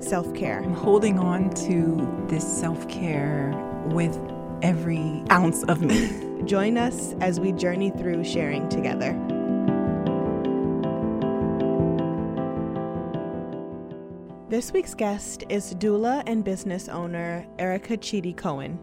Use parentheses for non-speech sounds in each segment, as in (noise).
self care. I'm holding on to this self care with every ounce of me. (laughs) Join us as we journey through sharing together. This week's guest is doula and business owner Erica Chidi Cohen.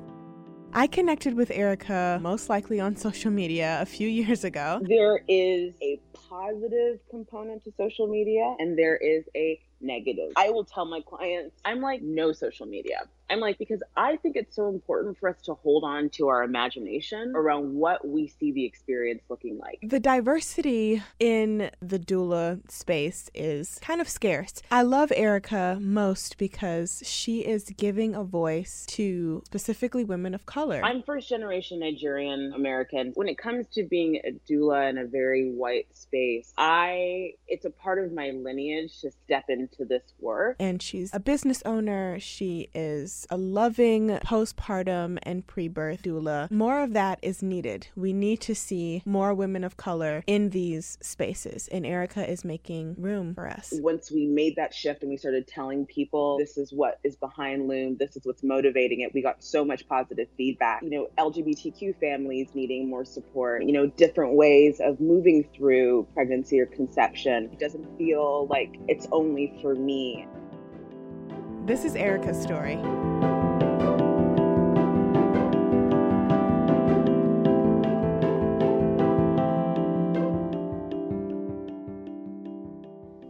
I connected with Erica most likely on social media a few years ago. There is a positive component to social media and there is a negative. I will tell my clients, I'm like, no social media. I'm like, because I think it's so important for us to hold on to our imagination around what we see the experience looking like. The diversity in the doula space is kind of scarce. I love Erica most because she is giving a voice to specifically women of color. I'm first generation Nigerian American. When it comes to being a doula in a very white space, I it's a part of my lineage to step into this work. and she's a business owner. She is a loving postpartum and pre birth doula. More of that is needed. We need to see more women of color in these spaces, and Erica is making room for us. once we made that shift and we started telling people this is what is behind Loom, this is what's motivating it, we got so much positive feedback. You know, LGBTQ families needing more support, you know, different ways of moving through pregnancy or conception. It doesn't feel like it's only for me. This is Erica's story.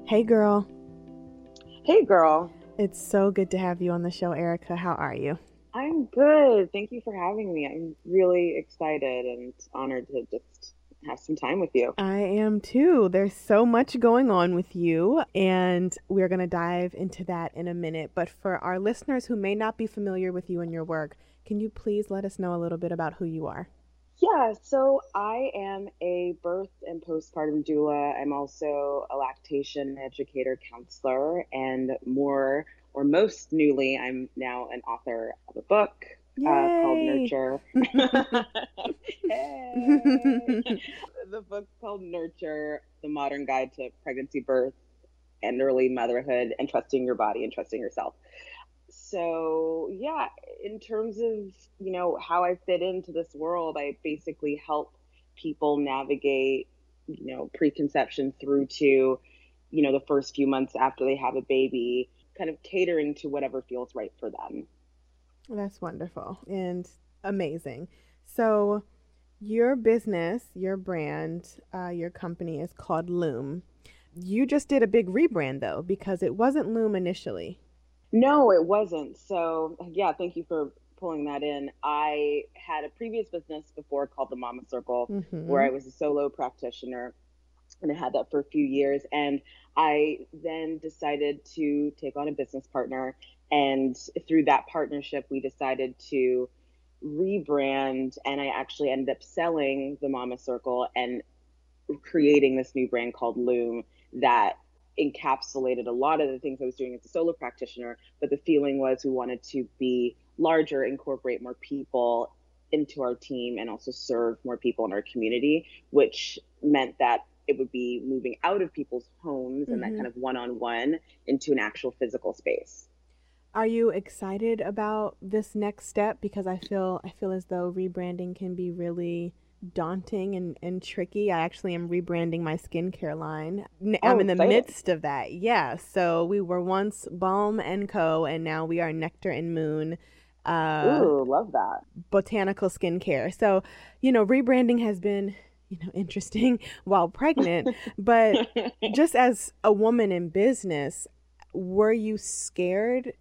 Hey, girl. Hey, girl. It's so good to have you on the show, Erica. How are you? I'm good. Thank you for having me. I'm really excited and honored to just have some time with you. I am too. There's so much going on with you, and we're going to dive into that in a minute. But for our listeners who may not be familiar with you and your work, can you please let us know a little bit about who you are? Yeah, so I am a birth and postpartum doula. I'm also a lactation educator counselor, and more or most newly, I'm now an author of a book uh, called Nurture. (laughs) (laughs) The book called Nurture The Modern Guide to Pregnancy, Birth, and Early Motherhood, and Trusting Your Body and Trusting Yourself. So, yeah, in terms of, you know, how I fit into this world, I basically help people navigate, you know, preconception through to, you know, the first few months after they have a baby, kind of catering to whatever feels right for them. That's wonderful and amazing. So, your business, your brand, uh, your company is called Loom. You just did a big rebrand though, because it wasn't Loom initially. No, it wasn't. So, yeah, thank you for pulling that in. I had a previous business before called the Mama Circle, Mhm. where I was a solo practitioner, and I had that for a few years. And I then decided to take on a business partner. And through that partnership, we decided to rebrand. And I actually ended up selling the Mama Circle and creating this new brand called Loom that encapsulated a lot of the things I was doing as a solo practitioner. But the feeling was we wanted to be larger, incorporate more people into our team, and also serve more people in our community, which meant that it would be moving out of people's homes and Mhm. that kind of one on one into an actual physical space. Are you excited about this next step? Because I feel I feel as though rebranding can be really daunting and, and tricky. I actually am rebranding my skincare line. I'm Oh, in the midst of that. Yeah. So we were once Balm and Co. and now we are Nectar and Moon. Uh, Ooh, love that. botanical skincare. So, you know, rebranding has been, you know, (laughs) interesting while pregnant, but (laughs) just as a woman in business, were you scared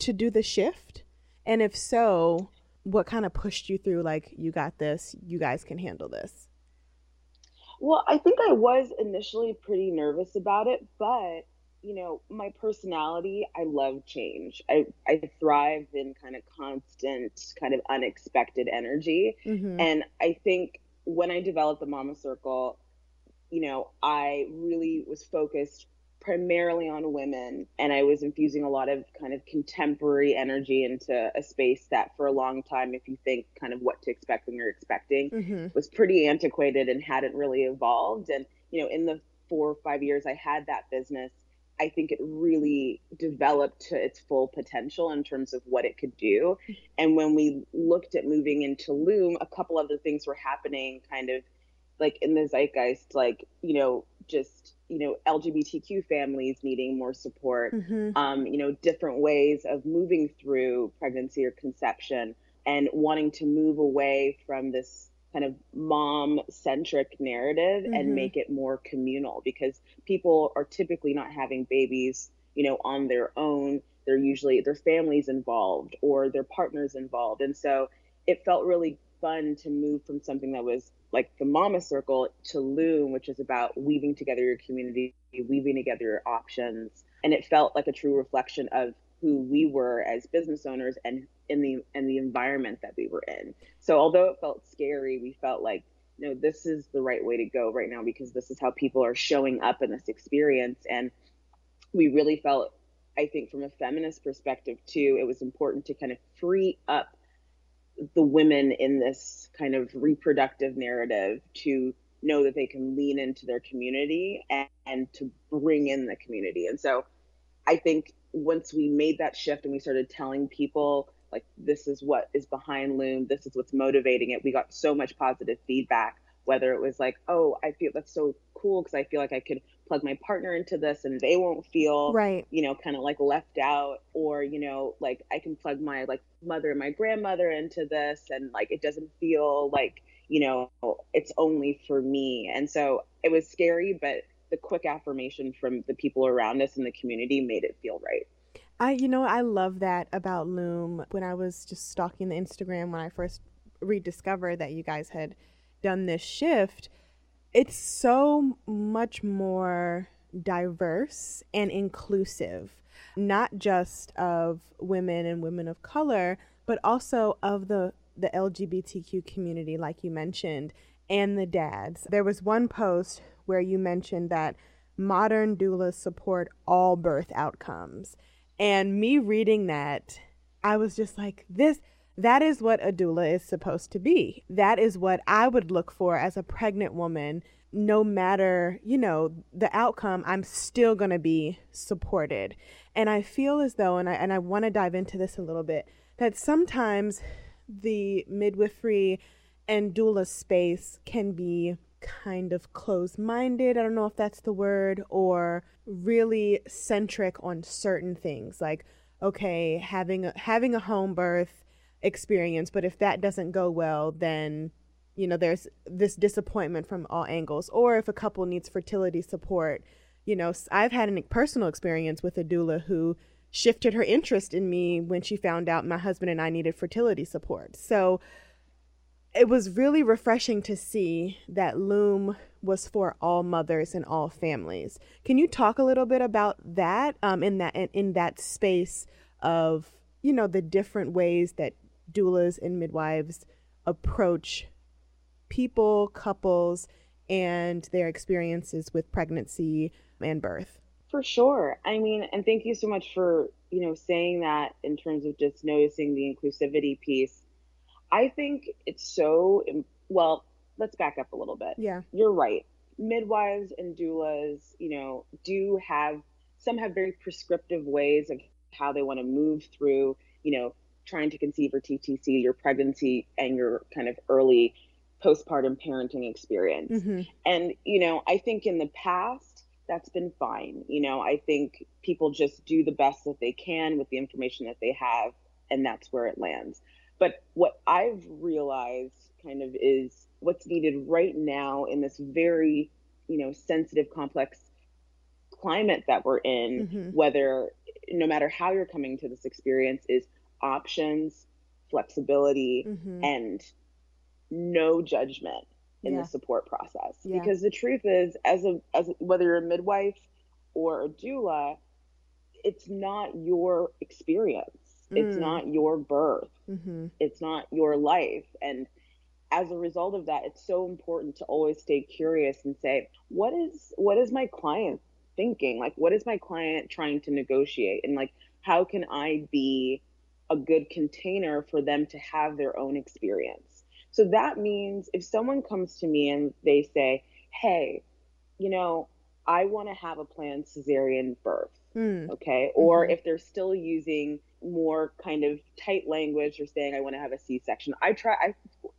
to do the shift? And if so, what kind of pushed you through like you got this, you guys can handle this? Well, I think I was initially pretty nervous about it, but you know, my personality, I love change. I, I thrive in kind of constant, kind of unexpected energy. Mm-hmm. And I think when I developed the Mama Circle, you know, I really was focused primarily on women and I was infusing a lot of kind of contemporary energy into a space that for a long time, if you think kind of what to expect when you're expecting, mm-hmm. was pretty antiquated and hadn't really evolved. And, you know, in the four or five years I had that business, I think it really developed to its full potential in terms of what it could do. And when we looked at moving into Loom, a couple other things were happening kind of like in the zeitgeist, like, you know, just, you know, LGBTQ families needing more support, mm-hmm. um, you know, different ways of moving through pregnancy or conception and wanting to move away from this kind of mom centric narrative mm-hmm. and make it more communal because people are typically not having babies, you know, on their own. They're usually their families involved or their partners involved. And so it felt really fun to move from something that was like the mama circle to loom which is about weaving together your community weaving together your options and it felt like a true reflection of who we were as business owners and in the and the environment that we were in. So although it felt scary, we felt like know this is the right way to go right now because this is how people are showing up in this experience and we really felt I think from a feminist perspective too, it was important to kind of free up the women in this kind of reproductive narrative to know that they can lean into their community and, and to bring in the community. And so I think once we made that shift and we started telling people like this is what is behind loom this is what's motivating it we got so much positive feedback whether it was like oh i feel that's so cool because i feel like i could plug my partner into this and they won't feel right. you know kind of like left out or you know like i can plug my like mother and my grandmother into this and like it doesn't feel like you know it's only for me. And so it was scary but the quick affirmation from the people around us in the community made it feel right. I, you know, I love that about Loom. When I was just stalking the Instagram when I first rediscovered that you guys had done this shift, it's so much more diverse and inclusive, not just of women and women of color, but also of the the LGBTQ community, like you mentioned, and the dads. There was one post where you mentioned that modern doulas support all birth outcomes. And me reading that, I was just like, this, that is what a doula is supposed to be. That is what I would look for as a pregnant woman. No matter, you know, the outcome, I'm still going to be supported. And I feel as though, and I, and I want to dive into this a little bit, that sometimes the midwifery and doula space can be kind of closed minded. I don't know if that's the word, or really centric on certain things. Like, okay, having a, having a home birth experience, but if that doesn't go well, then you know there's this disappointment from all angles. Or if a couple needs fertility support, you know, I've had a personal experience with a doula who shifted her interest in me when she found out my husband and I needed fertility support. So it was really refreshing to see that Loom was for all mothers and all families. Can you talk a little bit about that um, in that in, in that space of you know the different ways that doulas and midwives approach people, couples, and their experiences with pregnancy and birth? For sure. I mean, and thank you so much for you know saying that in terms of just noticing the inclusivity piece I think it's so well. Let's back up a little bit. Yeah, you're right. Midwives and doulas, you know, do have some have very prescriptive ways of how they want to move through, you know, trying to conceive or TTC, your pregnancy and your kind of early postpartum parenting experience. Mm-hmm. And, you know, I think in the past, that's been fine. You know, I think people just do the best that they can with the information that they have, and that's where it lands. But what I've realized kind of is what's needed right now in this very, you know, sensitive, complex climate that we're in, mm-hmm. whether no matter how you're coming to this experience, is options, flexibility, mm-hmm. and no judgment in yeah. the support process. Yeah. Because the truth is, as a as a, whether you're a midwife or a doula, it's not your experience. It's Mm. not your birth. Mm-hmm. It's not your life. And as a result of that, it's so important to always stay curious and say, what is what is my client thinking? Like what is my client trying to negotiate? And like how can I be a good container for them to have their own experience? So that means if someone comes to me and they say, Hey, you know, I want to have a planned cesarean birth Mm. okay or Mhm. if they're still using more kind of tight language or saying i want to have a c-section i try i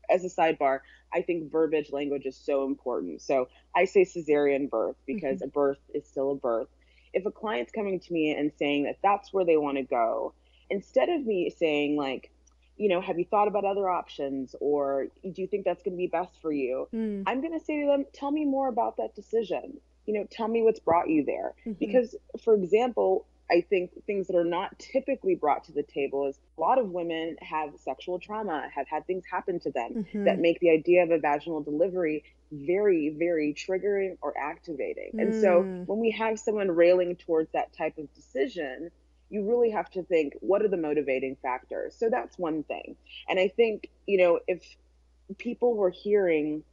as a sidebar i think verbiage language is so important so i say cesarean birth because a birth is still a birth if a client's coming to me and saying that that's where they want to go instead of me saying like you know have you thought about other options or do you think that's going to be best for you Mm. i'm going to say to them tell me more about that decision you know tell me what's brought you there Mhm. because for example i think things that are not typically brought to the table is a lot of women have sexual trauma have had things happen to them Mhm. that make the idea of a vaginal delivery very very triggering or activating and so Mm. when we have someone railing towards that type of decision you really have to think what are the motivating factors so that's one thing and i think you know if people were hearing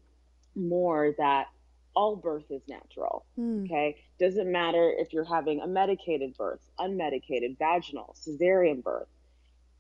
more that all birth is natural Mm. Okay. Doesn't matter if you're having a medicated birth, unmedicated, vaginal, cesarean birth.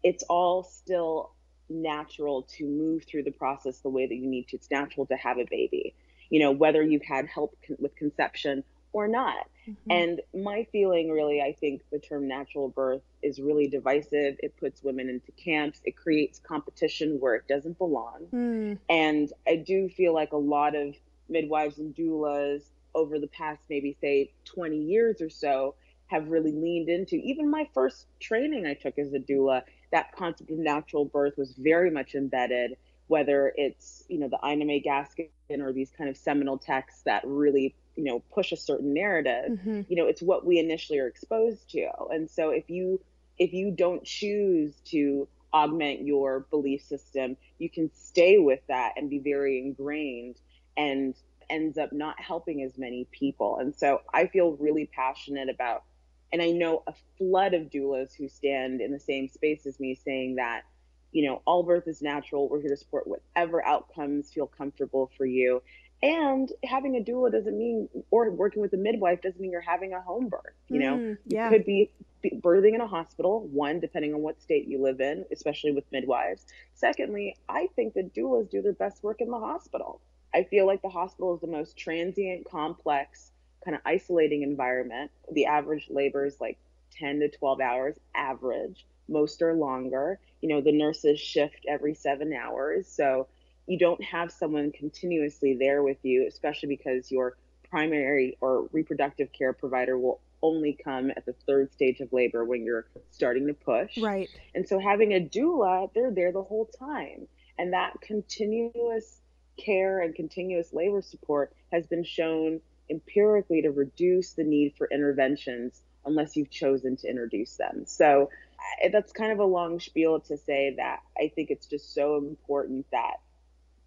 It's all still natural to move through the process the way that you need to. It's natural to have a baby, you know, whether you've had help con- with conception or not. Mhm. And my feeling really, I think the term natural birth is really divisive. It puts women into camps, it creates competition where it doesn't belong. Mm. And I do feel like a lot of midwives and doulas over the past maybe say 20 years or so have really leaned into even my first training I took as a doula that concept of natural birth was very much embedded whether it's you know the Ina May Gaskin or these kind of seminal texts that really you know push a certain narrative Mhm. you know it's what we initially are exposed to. And so if you if you don't choose to augment your belief system you can stay with that and be very ingrained and ends up not helping as many people. And so i feel really passionate about and i know a flood of doulas who stand in the same space as me saying that you know all birth is natural. We're here to support whatever outcomes feel comfortable for you and having a doula doesn't mean or working with a midwife doesn't mean you're having a home birth you know? Mm. you could be be birthing in a hospital one depending on what state you live in especially with midwives. Secondly i think that doulas do their best work in the hospital. I feel like the hospital is the most transient complex kind of isolating environment. The average labor is like 10 to 12 hours average. Most are longer. You know the nurses shift every seven hours. So you don't have someone continuously there with you especially because your primary or reproductive care provider will only come at the third stage of labor when you're starting to push Right. and so having a doula, they're there the whole time. And that continuous care and continuous labor support has been shown empirically to reduce the need for interventions unless you've chosen to introduce them. So uh, that's kind of a long spiel to say that I think it's just so important that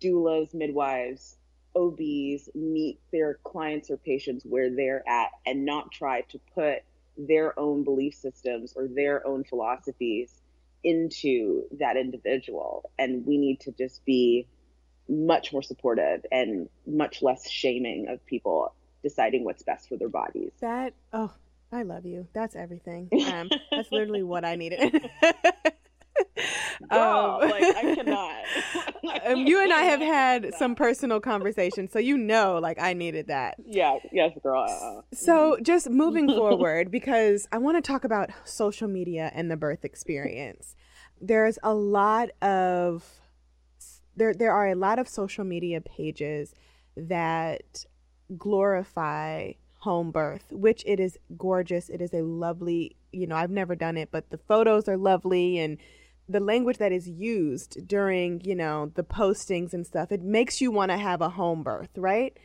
doulas, midwives, OBs meet their clients or patients where they're at and not try to put their own belief systems or their own philosophies into that individual. And we need to just be much more supportive and much less shaming of people deciding what's best for their bodies. That oh, I love you. That's everything. (laughs) Um, that's literally what I needed. (laughs) Girl, (laughs) Um, like I cannot. (laughs) (laughs) um, you and I have had some personal conversations, so you know, like I needed that. Yeah, yes, girl. uh, So, just moving forward, because I want to talk about social media and the birth experience. There's a lot of there. There are a lot of social media pages that glorify home birth, which it is gorgeous. It is a lovely. You know, I've never done it, but the photos are lovely and the language that is used during you know the postings and stuff it makes you want to have a home birth right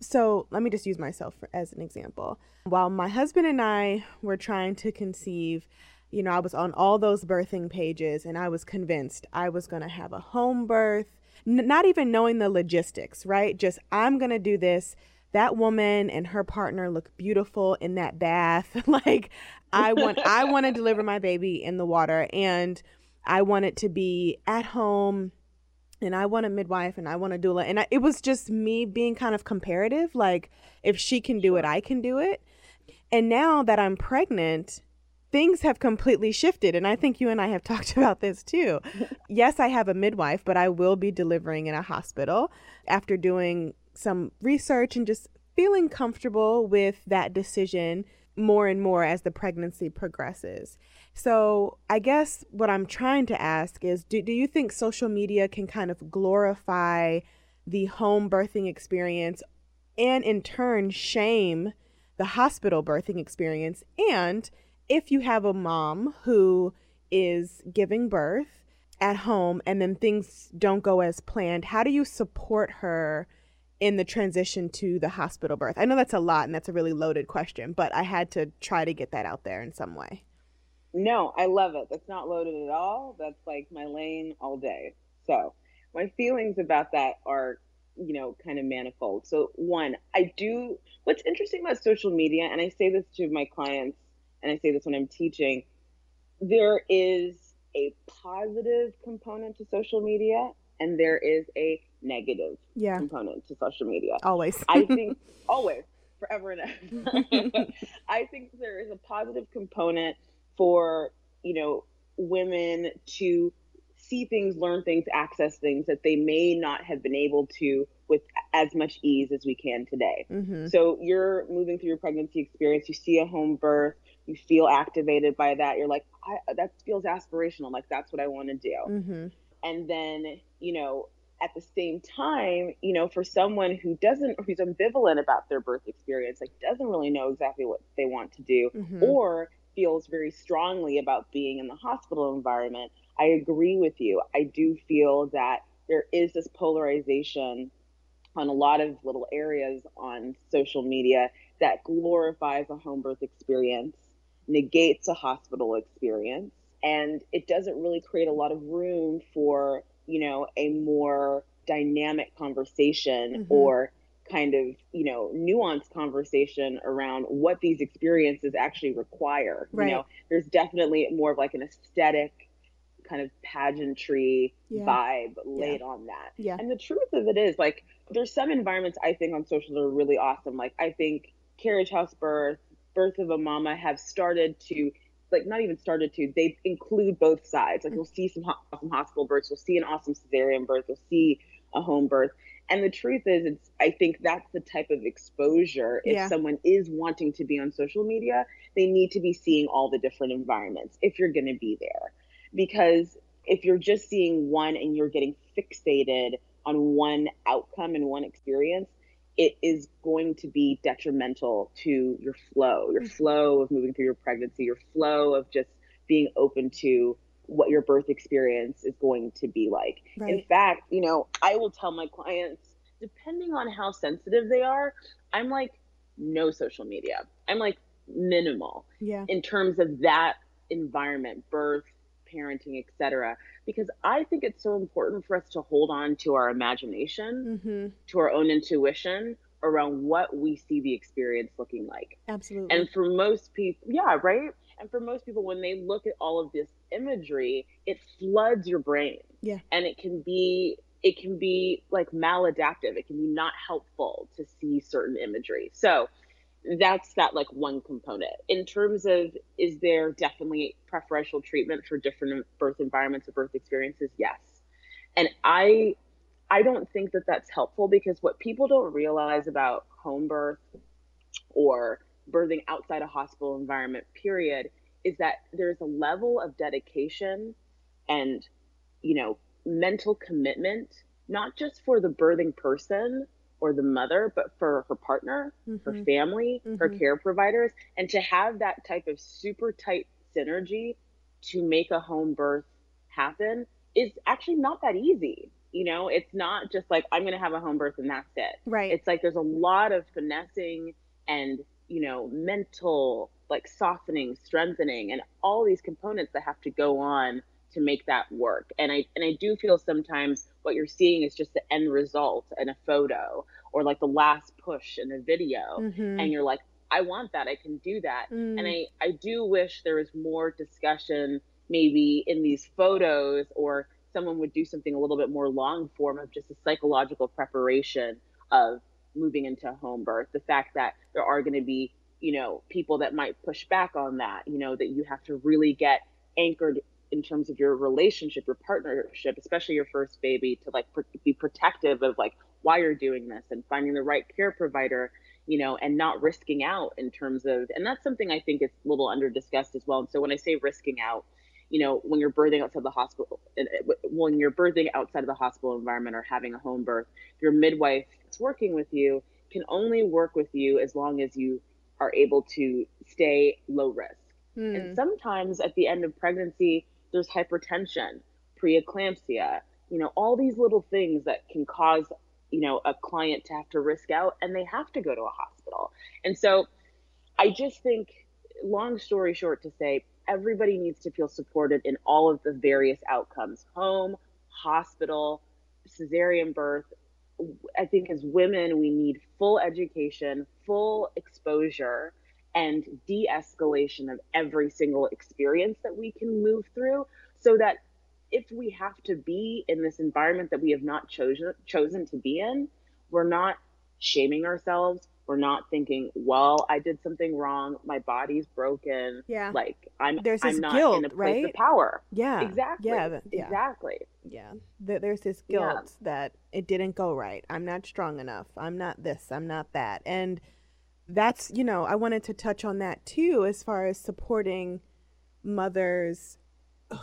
so let me just use myself for, as an example. While my husband and I were trying to conceive, you know, I was on all those birthing pages and I was convinced I was going to have a home birth, n- not even knowing the logistics, right? Just, I'm going to do this that woman and her partner look beautiful in that bath. (laughs) like I want I want to (laughs) deliver my baby in the water and I want it to be at home and I want a midwife and I want a doula. And I, it was just me being kind of comparative. Like, if she can do it, I can do it. And now that I'm pregnant, things have completely shifted. And I think you and I have (laughs) talked about this too. (laughs) yes, I have a midwife, but I will be delivering in a hospital after doing some research and just feeling comfortable with that decision more and more as the pregnancy progresses. So, I guess what I'm trying to ask is do, do you think social media can kind of glorify the home birthing experience and in turn shame the hospital birthing experience? And if you have a mom who is giving birth at home and then things don't go as planned, how do you support her in the transition to the hospital birth? I know that's a lot and that's a really loaded question, but I had to try to get that out there in some way. No, I love it. That's not loaded at all. That's like my lane all day. So my feelings about that are, you know, kind of manifold. So one, I do what's interesting about social media, and I say this to my clients and I say this when I'm teaching, there is a positive component to social media and there is a negative yeah. component to social media. Always. I (laughs) think always, forever and ever. (laughs) I think there is a positive component for you know women to see things learn things access things that they may not have been able to with as much ease as we can today mm-hmm. so you're moving through your pregnancy experience you see a home birth you feel activated by that you're like that feels aspirational like that's what i want to do mm-hmm. and then you know at the same time you know for someone who doesn't who's ambivalent about their birth experience like doesn't really know exactly what they want to do mm-hmm. or feels very strongly about being in the hospital environment, I agree with you. I do feel that there is this polarization on a lot of little areas on social media that glorifies a home birth experience, negates a hospital experience, and it doesn't really create a lot of room for, you know, a more dynamic conversation mm-hmm. or kind of you know nuanced conversation around what these experiences actually require right. you know there's definitely more of like an aesthetic kind of pageantry yeah. vibe laid yeah. on that yeah and the truth of it is like there's some environments i think on social that are really awesome like i think carriage house birth birth of a mama have started to like not even started to they include both sides like mm-hmm. you'll see some awesome hospital births you'll see an awesome cesarean birth you'll see a home birth and the truth is it's i think that's the type of exposure if yeah. someone is wanting to be on social media they need to be seeing all the different environments if you're going to be there because if you're just seeing one and you're getting fixated on one outcome and one experience it is going to be detrimental to your flow your mm-hmm. flow of moving through your pregnancy your flow of just being open to what your birth experience is going to be like. Right. In fact, you know, I will tell my clients, depending on how sensitive they are, I'm like, no social media. I'm like minimal yeah. in terms of that environment, birth, parenting, etc. Because I think it's so important for us to hold on to our imagination, mm-hmm. to our own intuition around what we see the experience looking like. Absolutely. And for most people, yeah, right? And for most people, when they look at all of this imagery, it floods your brain. Yeah. And it can be it can be like maladaptive. It can be not helpful to see certain imagery. So that's that like one component. In terms of is there definitely preferential treatment for different birth environments or birth experiences? Yes. And I I don't think that that's helpful because what people don't realize about home birth or birthing outside a hospital environment period is that there's a level of dedication and you know mental commitment not just for the birthing person or the mother but for her partner mm-hmm. her family mm-hmm. her care providers and to have that type of super tight synergy to make a home birth happen is actually not that easy you know it's not just like i'm going to have a home birth and that's it right it's like there's a lot of finessing and you know, mental like softening, strengthening, and all these components that have to go on to make that work. And I and I do feel sometimes what you're seeing is just the end result in a photo or like the last push in a video Mhm. and you're like I want that. I can do that. Mm. And I I do wish there was more discussion maybe in these photos or someone would do something a little bit more long form of just a psychological preparation of moving into home birth. The fact that there are going to be, you know, people that might push back on that, you know, that you have to really get anchored in terms of your relationship, your partnership, especially your first baby, to like pr- be protective of like why you're doing this and finding the right care provider, you know, and not risking out in terms of, and that's something I think is a little under discussed as well. And so when I say risking out, you know, when you're birthing outside the hospital, uh, when you're birthing outside of the hospital environment or having a home birth, your midwife that's working with you can only work with you as long as you are able to stay low risk. Mm. And sometimes at the end of pregnancy, there's hypertension, preeclampsia, you know, all these little things that can cause, you know, a client to have to risk out and they have to go to a hospital. And so I just think, long story short, to say, everybody needs to feel supported in all of the various outcomes home, hospital, cesarean birth. I think as women, we need full education, full exposure, and de escalation of every single experience that we can move through so that if we have to be in this environment that we have not chosen chosen to be in, we're not shaming ourselves. We're not thinking, well, I did something wrong. My body's broken. Yeah. Like I'm There's I'm this not guilt, in a place right? of power. Yeah. Exactly. Yeah. Yeah. Exactly. Yeah. There's this Yeah. guilt that it didn't go right. I'm not strong enough. I'm not this. I'm not that. And that's, you know, I wanted to touch on that too as far as supporting mothers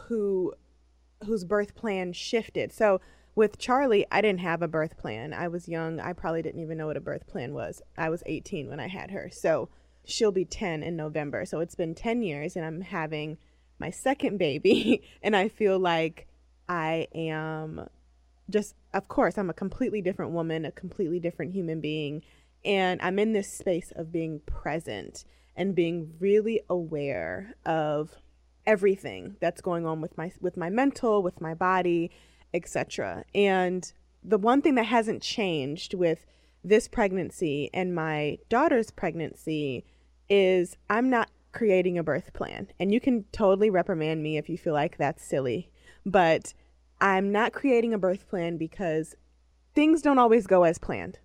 who whose birth plan shifted. So with Charlie, I didn't have a birth plan. I was young. I probably didn't even know what a birth plan was. I was 18 when I had her. So she'll be 10 in November. So it's been 10 years and I'm having my second baby (laughs) and I feel like I am just of course I'm a completely different woman, a completely different human being and I'm in this space of being present and being really aware of everything that's going on with my with my mental, with my body, etc. And the one thing that hasn't changed with this pregnancy and my daughter's pregnancy is I'm not creating a birth plan. And you can totally reprimand me if you feel like that's silly, but I'm not creating a birth plan because things don't always go as planned.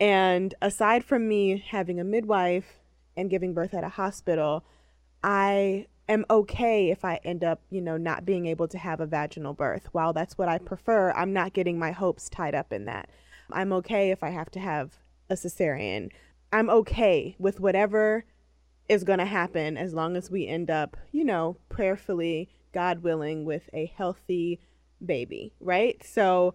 And aside from me having a midwife and giving birth at a hospital, I am okay if I end up, you know, not being able to have a vaginal birth. While that's what I prefer, I'm not getting my hopes tied up in that. I'm okay if I have to have a cesarean. I'm okay with whatever is going to happen as long as we end up, you know, prayerfully, God willing, with a healthy baby, right? So,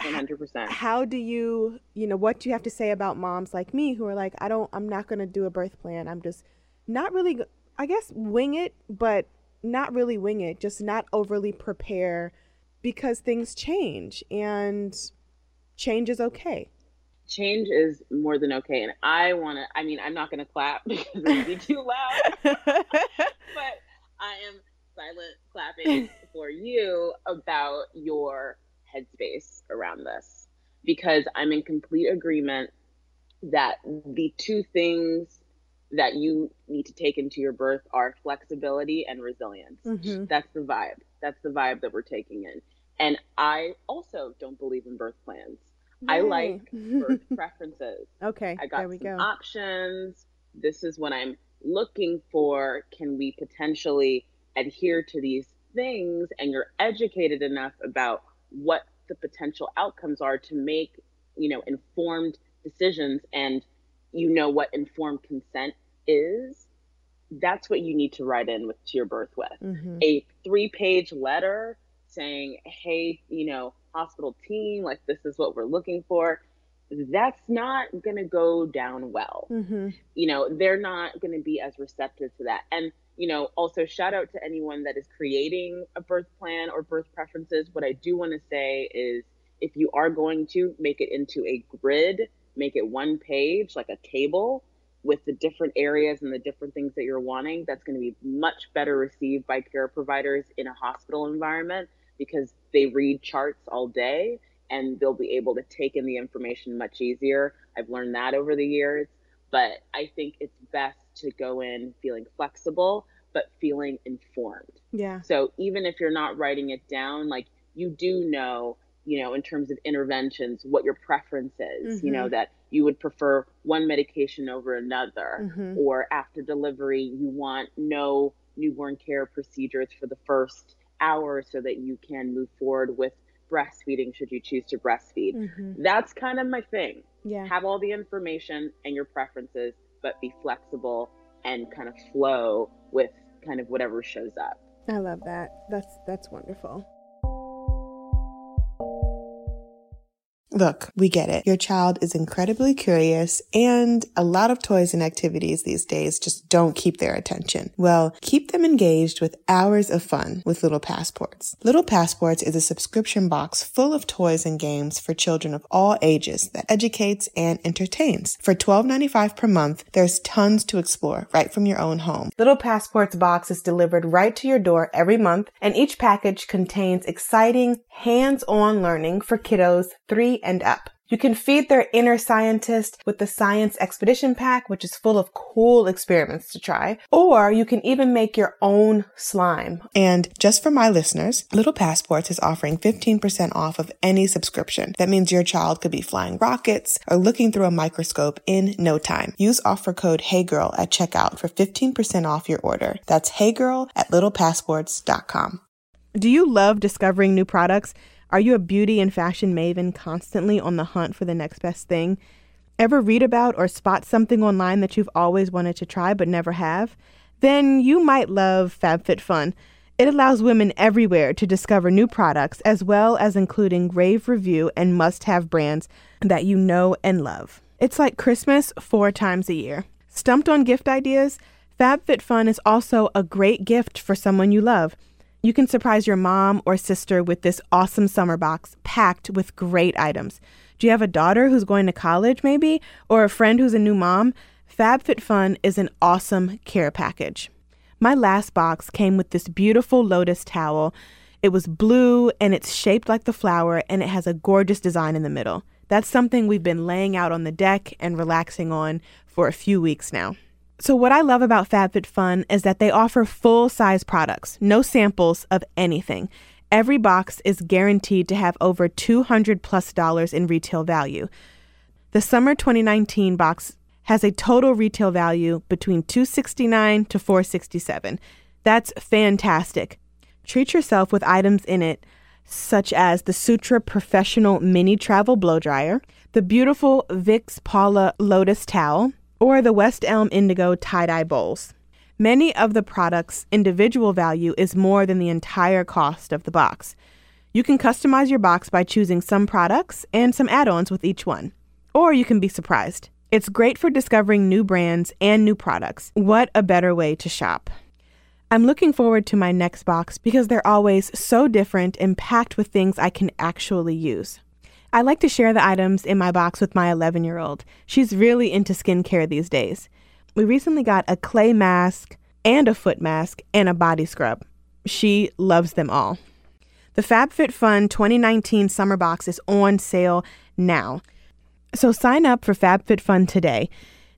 100%. how do you you know what do you have to say about moms like me who are like i don't i'm not going to do a birth plan i'm just not really i guess wing it but not really wing it just not overly prepare because things change and change is okay Change is more than okay. And I want to, I mean, I'm not going to clap (laughs) because it would be too loud, (laughs) but I am silent clapping (laughs) for you about your headspace around this because I'm in complete agreement that the two things that you need to take into your birth are flexibility and resilience. Mhm. That's the vibe. That's the vibe that we're taking in. And I also don't believe in birth plans. I like birth (laughs) preferences. okay I got there we some go options. This is what I'm looking for. Can we potentially adhere to these things? And you're educated enough about what the potential outcomes are to make, you know, informed decisions and you know what informed consent is. That's what you need to write in with to your birth with Mhm. a three page letter saying, hey, you know, hospital team, like this is what we're looking for, that's not going to go down well. Mhm. You know, they're not going to be as receptive to that. And, you know, also shout out to anyone that is creating a birth plan or birth preferences. What I do want to say is if you are going to make it into a grid, make it one page, like a table, with the different areas and the different things that you're wanting, that's going to be much better received by care providers in a hospital environment because they read charts all day and they'll be able to take in the information much easier. I've learned that over the years, but I think it's best to go in feeling flexible but feeling informed. Yeah. So even if you're not writing it down, like you do know, you know, in terms of interventions, what your preference is, mm-hmm. you know, mm-hmm. that you would prefer one medication over another, mm-hmm. or after delivery, you want no newborn care procedures for the first hour so that you can move forward with breastfeeding should you choose to breastfeed. Mm-hmm. That's kind of my thing. Yeah. Have all the information and your preferences, but be flexible and kind of flow with kind of whatever shows up. I love that. That's that's wonderful. Look, we get it. Your child is incredibly curious and a lot of toys and activities these days just don't keep their attention. Well, keep them engaged with hours of fun with Little Passports. Little Passports is a subscription box full of toys and games for children of all ages that educates and entertains. For $12.95 per month, there's tons to explore right from your own home. Little Passports box is delivered right to your door every month and each package contains exciting hands-on learning for kiddos 3 and up. You can feed their inner scientist with the Science Expedition Pack, which is full of cool experiments to try. Or you can even make your own slime. And just for my listeners, Little Passports is offering 15% off of any subscription. That means your child could be flying rockets or looking through a microscope in no time. Use offer code HeyGirl at checkout for 15% off your order. That's HeyGirl at littlepassports.com. Do you love discovering new products? Are you a beauty and fashion maven constantly on the hunt for the next best thing? Ever read about or spot something online that you've always wanted to try but never have? Then you might love FabFitFun. It allows women everywhere to discover new products as well as including rave review and must have brands that you know and love. It's like Christmas four times a year. Stumped on gift ideas? FabFitFun is also a great gift for someone you love. You can surprise your mom or sister with this awesome summer box packed with great items. Do you have a daughter who's going to college, maybe? Or a friend who's a new mom? FabFitFun is an awesome care package. My last box came with this beautiful lotus towel. It was blue and it's shaped like the flower and it has a gorgeous design in the middle. That's something we've been laying out on the deck and relaxing on for a few weeks now. So, what I love about FabFitFun is that they offer full size products, no samples of anything. Every box is guaranteed to have over 200 plus dollars in retail value. The summer 2019 box has a total retail value between 269 to 467. That's fantastic. Treat yourself with items in it such as the Sutra Professional Mini Travel Blow Dryer, the beautiful Vix Paula Lotus Towel, or the West Elm Indigo tie dye bowls. Many of the products' individual value is more than the entire cost of the box. You can customize your box by choosing some products and some add ons with each one. Or you can be surprised. It's great for discovering new brands and new products. What a better way to shop! I'm looking forward to my next box because they're always so different and packed with things I can actually use. I like to share the items in my box with my 11 year old. She's really into skincare these days. We recently got a clay mask and a foot mask and a body scrub. She loves them all. The FabFitFun 2019 summer box is on sale now. So sign up for FabFitFun today.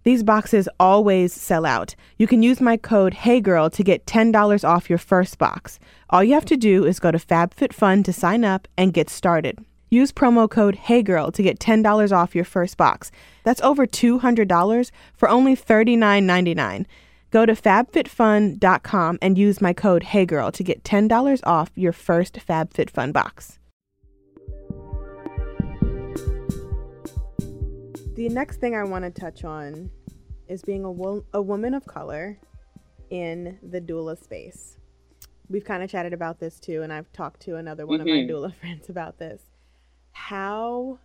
These boxes always sell out. You can use my code HeyGirl to get $10 off your first box. All you have to do is go to FabFitFun to sign up and get started. Use promo code HeyGirl to get $10 off your first box. That's over $200 for only $39.99. Go to fabfitfun.com and use my code HeyGirl to get $10 off your first FabFitFun box. The next thing I want to touch on is being a, wo- a woman of color in the doula space. We've kind of chatted about this too, and I've talked to another one mm-hmm. of my mm-hmm. doula (laughs) friends about this how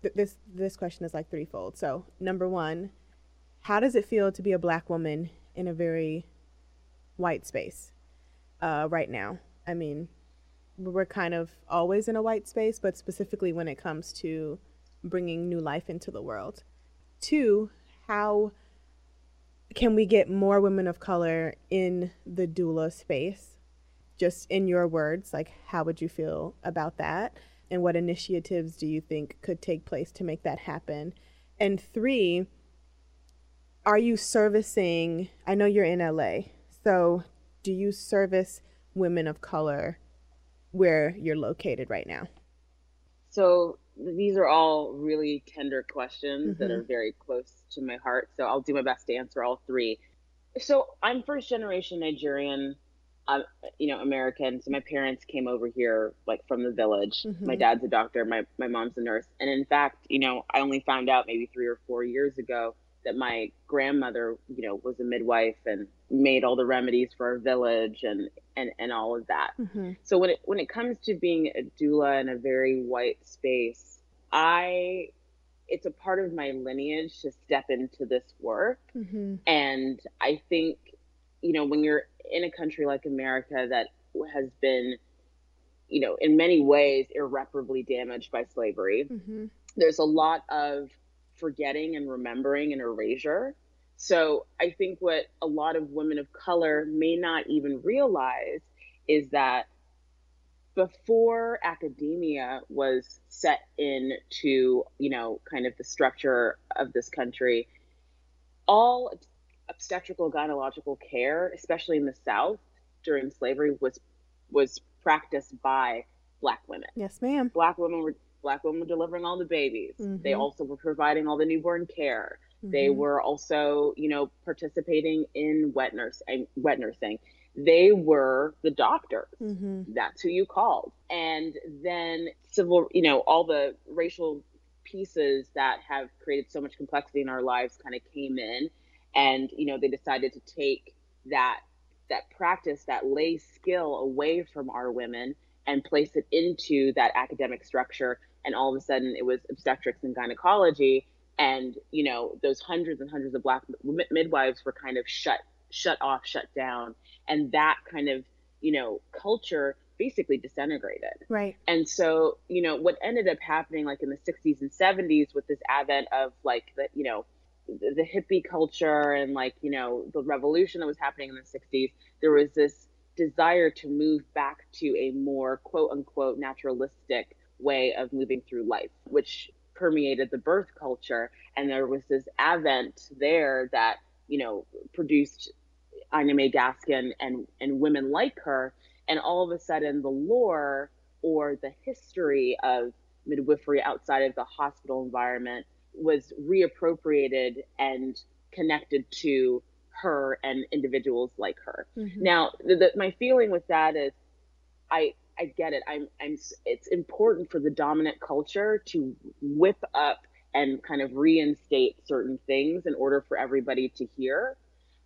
th- this this question is like threefold. So, number 1, how does it feel to be a black woman in a very white space uh, right now? I mean, we're kind of always in a white space, but specifically when it comes to bringing new life into the world. Two, how can we get more women of color in the doula space? Just in your words, like how would you feel about that? And what initiatives do you think could take place to make that happen? And three, are you servicing? I know you're in LA, so do you service women of color where you're located right now? So these are all really tender questions mm-hmm. that are very close to my heart. So I'll do my best to answer all three. So I'm first generation Nigerian, uh, you know, American. So my parents came over here like from the village. Mm-hmm. My dad's a doctor. My my mom's a nurse. And in fact, you know, I only found out maybe three or four years ago that my grandmother, you know, was a midwife and made all the remedies for our village and and and all of that. Mm-hmm. So when it when it comes to being a doula in a very white space, I it's a part of my lineage to step into this work, mm-hmm. and I think you know when you're in a country like America that has been you know in many ways irreparably damaged by slavery. Mm-hmm. There's a lot of forgetting and remembering and erasure. So I think what a lot of women of color may not even realize is that before academia was set into, you know, kind of the structure of this country, all obstetrical gynecological care, especially in the South during slavery, was was practiced by black women. Yes, ma'am. Black women were black women were delivering all the babies. Mm-hmm. They also were providing all the newborn care. Mm-hmm. They were also, you know, participating in wet nurse wet nursing. They were the doctors. Mm-hmm. That's who you called. And then civil, you know, all the racial pieces that have created so much complexity in our lives kind of came in and you know they decided to take that that practice that lay skill away from our women and place it into that academic structure. And all of a sudden it was obstetrics and gynecology. And you know those hundreds and hundreds of black midwives were kind of shut shut off shut down. And that kind of you know culture basically disintegrated. Right. And so you know what ended up happening like in the 60s and 70s with this advent of like the you know the, hippie culture and like you know the revolution that was happening in the 60s there was this desire to move back to a more quote unquote naturalistic way of moving through life, which permeated the birth culture. And there was this advent there that, you know, produced Ina May Gaskin and, and women like her. And all of a sudden, the lore or the history of midwifery outside of the hospital environment was reappropriated and connected to her and individuals like her. Mm-hmm. Now, the, the, my feeling with that is, I I get it. I'm I'm it's important for the dominant culture to whip up and kind of reinstate certain things in order for everybody to hear.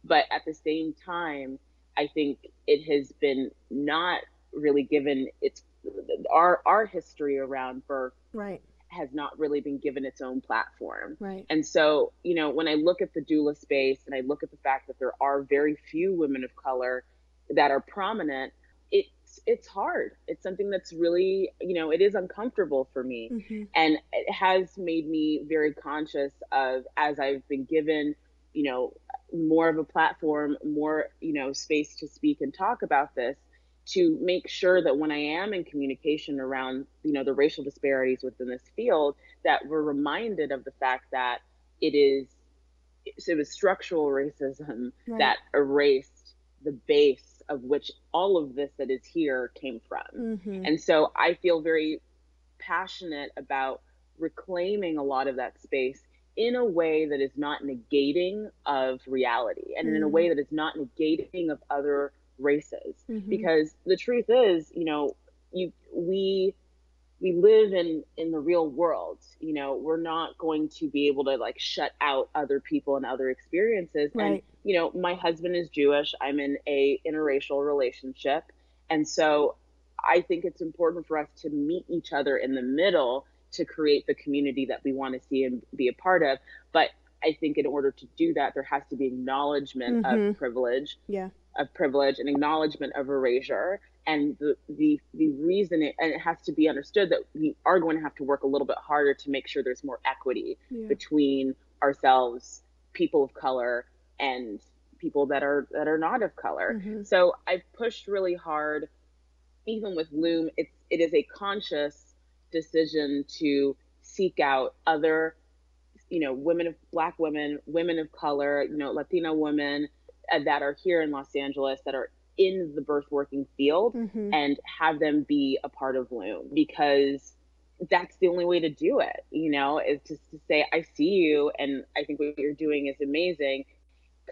But at the same time, I think it has been not really given its our our history around birth right has not really been given its own platform. Right. And so, you know, when I look at the doula space and I look at the fact that there are very few women of color that are prominent, it's it's hard. It's something that's really, you know, it is uncomfortable for me. Mm-hmm. And it has made me very conscious of as I've been given, you know, more of a platform, more, you know, space to speak and talk about this to make sure that when I am in communication around, you know, the racial disparities within this field, that we're reminded of the fact that it is it was structural racism right. that erased the base of which all of this that is here came from. Mm-hmm. And so I feel very passionate about reclaiming a lot of that space in a way that is not negating of reality and mm-hmm. in a way mm. that is not negating of other races. Mm-hmm. because the truth is you know you we we live in in the real world. You know we're not going to be able to like shut out other people and other experiences. Right. and you know my husband is jewish. I'm in a interracial relationship. And so i think it's important for us to meet each other in the middle to create the community that we want to see and be a part of. But i think in order to do that there has to be acknowledgment mm-hmm. of privilege. Yeah of privilege and acknowledgement of erasure and the the the reason it, and it has to be understood that we are going to have to work a little bit harder to make sure there's more equity yeah. between ourselves people of color and people that are that are not of color. Mhm. So I've pushed really hard, even with Loom. It's it is a conscious decision to seek out other, you know, women of Black women, women of color, you know, Latina women that are here in Los Angeles that are in the birth working field Mhm. and have them be a part of Loom because that's the only way to do it, you know, is just to say, I see you and I think what you're doing is amazing.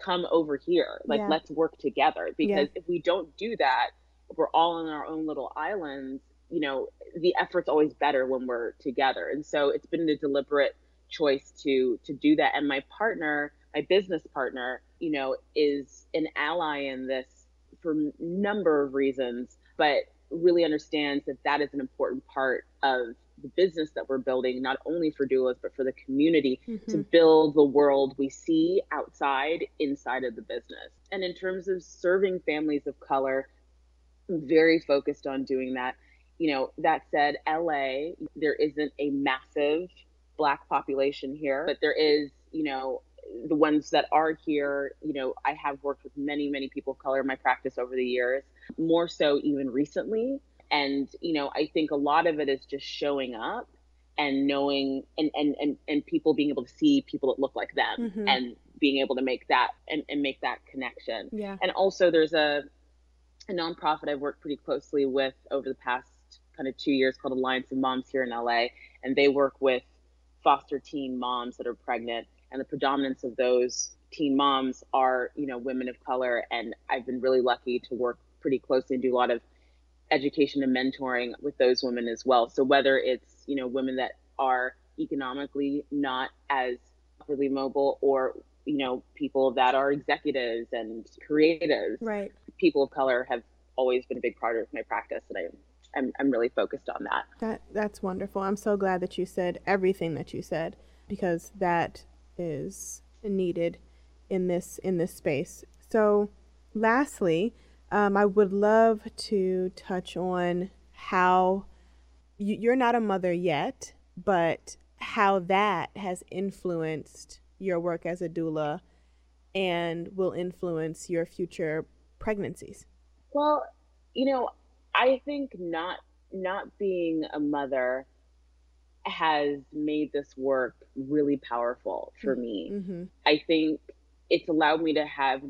Come over here. Like, Yeah. let's work together. Because Yeah. if we don't do that, we're all on our own little islands, you know, the effort's always better when we're together. And so it's been a deliberate choice to to do that. And my partner, my business partner, you know, is an ally in this for a number of reasons, but really understands that that is an important part of the business that we're building, not only for doulas, but for the community to Mhm. build the world we see outside, inside of the business. And in terms of serving families of color, I'm very focused on doing that. You know, that said, LA, there isn't a massive black population here, but there is, you know, the ones that are here, you know, I have worked with many, many people of color in my practice over the years, more so even recently. And, you know, I think a lot of it is just showing up and knowing and and and, and people being able to see people that look like them Mhm. and being able to make that and, and make that connection. Yeah. And also there's a a nonprofit I've worked pretty closely with over the past kind of two years called Alliance of Moms here in LA. And they work with foster teen moms that are pregnant. And the predominance of those teen moms are, you know, women of color. And I've been really lucky to work pretty closely and do a lot of education and mentoring with those women as well. So whether it's, you know, women that are economically not as really mobile or, you know, people that are executives and creatives Right. people of color have always been a big part of my practice and I, I'm, I'm really focused on that. That that's wonderful. I'm so glad that you said everything that you said because that is needed in this in this space. So, lastly, um, I would love to touch on how you, you're not a mother yet, but how that has influenced your work as a doula and will influence your future pregnancies. Well, you know, I think not not being a mother has made this work really powerful for me. Mm-hmm. I think it's allowed me to have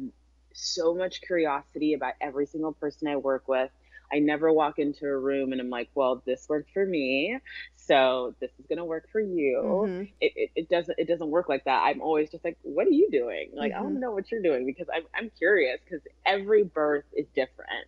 so much curiosity about every single person I work with. I never walk into a room and I'm like, well, this worked for me, so this is gonna work for you. Mhm. It, it, it doesn't it doesn't work like that. I'm always just like, what are you doing? Like I Mhm. want to know what you're doing because I'm I'm curious because every birth is different,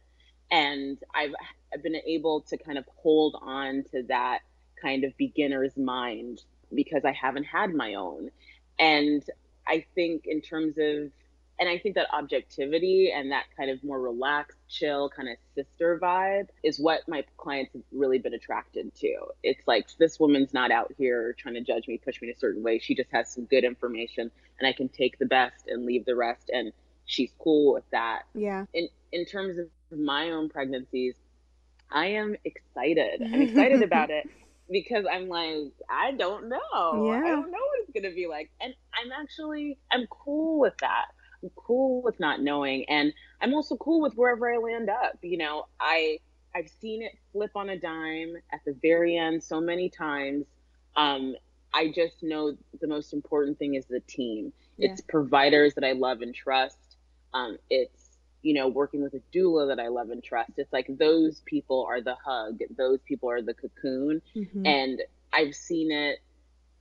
and I've I've been able to kind of hold on to that kind of beginner's mind because I haven't had my own, and I think in terms of and I think that objectivity and that kind of more relaxed, chill, kind of sister vibe is what my clients have really been attracted to. It's like this woman's not out here trying to judge me, push me in a certain way. She just has some good information and I can take the best and leave the rest and she's cool with that. Yeah. In in terms of my own pregnancies, I am excited. I'm (laughs) excited about it because I'm like, I don't know. Yeah. I don't know what it's gonna be like. And I'm actually I'm cool with that. I'm cool with not knowing. And I'm also cool with wherever I land up. You know, I I've seen it flip on a dime at the very end so many times. Um, I just know the most important thing is the team. Yeah. It's providers that I love and trust. Um, it's you know working with a doula that I love and trust. It's like those people are the hug. Those people are the cocoon. Mhm. And I've seen it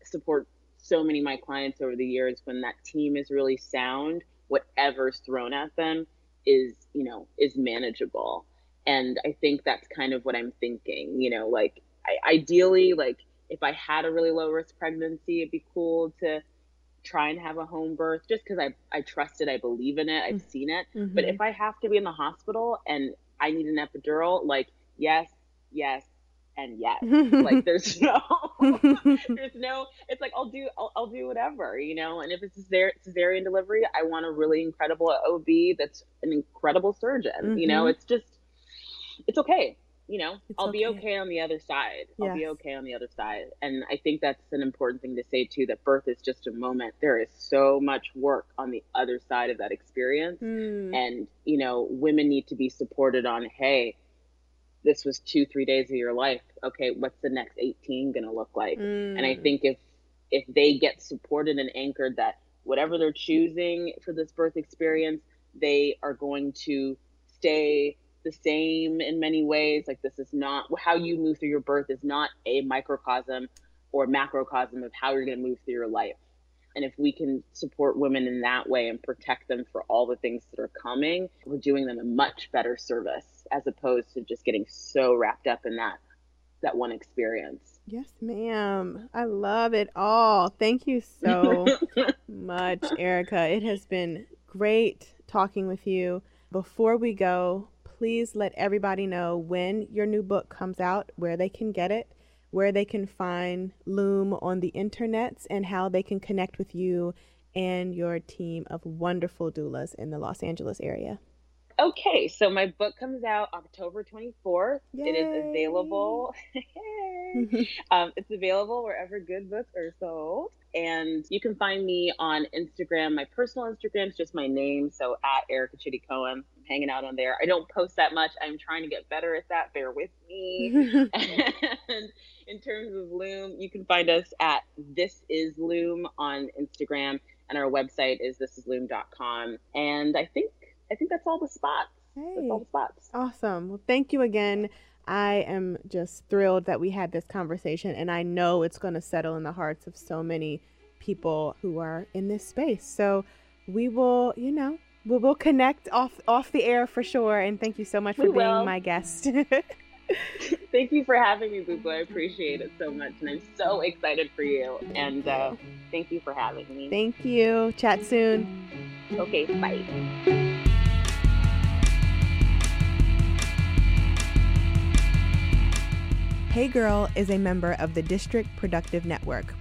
support so many of my clients over the years when that team is really sound, whatever's thrown at them is, you know, is manageable. And I think that's kind of what I'm thinking, you know, like I, ideally, like if I had a really low risk pregnancy, it'd be cool to try and have a home birth just because I, I trust it, I believe in it, I've seen it. But Mhm. if I have to be in the hospital and I need an epidural, like yes, yes, and yes. (laughs) like there's (laughs) no (laughs) there's no it's like I'll do I'll, I'll do whatever, you know. And if it's cesarean, cesarean delivery, I want a really incredible OB that's an incredible surgeon. You know, Mhm. it's just it's okay. You know, It's I'll be okay. okay on the other side. I'll be okay on the other side. And I think that's an important thing to say too that birth is just a moment. There is so much work on the other side of that experience. Mm. And, you know, women need to be supported on, hey, this was two, three days of your life. Okay, what's the next 18 going to look like? And I Mm. think if if they get supported and anchored that whatever they're choosing for this birth experience, they are going to stay the same in many ways. Like this is not how you move through your birth is not a microcosm or macrocosm of how you're going to move through your life. And if we can support women in that way and protect them for all the things that are coming, we're doing them a much better service as opposed to just getting so wrapped up in that that one experience. Yes, ma'am. I love it all. Thank you so (laughs) much, Erica. It has been great talking with you. Before we go, please let everybody know when your new book comes out, where they can get it, where they can find Loom on the internets, and how they can connect with you and your team of wonderful doulas in the Los Angeles area. Okay, so my book comes out October 24th. Yay. It is available. (laughs) um, it's available wherever good books are sold. And you can find me on Instagram. My personal Instagram is just my name. So at Erica Chidi Cohen. I'm hanging out on there. I don't post that much. I'm trying to get better at that. Bear with me. (laughs) and in terms of Loom, you can find us at This Is Loom on Instagram. And our website is thisisloom.com. And I think I think that's all the spots. That's all the spots. Awesome. Well, thank you again. I am just thrilled that we had this conversation, and I know it's going to settle in the hearts of so many people who are in this space. So we will, you know, we will connect off off the air for sure. And thank you so much for We being will. my guest. (laughs) (laughs) Thank you for having me, Boo Boo. I appreciate it so much. And I'm so excited for you. And uh, thank you for having me. thank you. Chat soon. okay, bye. Hey Girl is a member of the District Productive Network.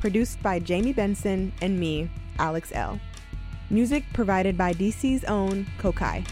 Produced by Jamie Benson and me, Alex Elle. Music provided by DC's own Kokai.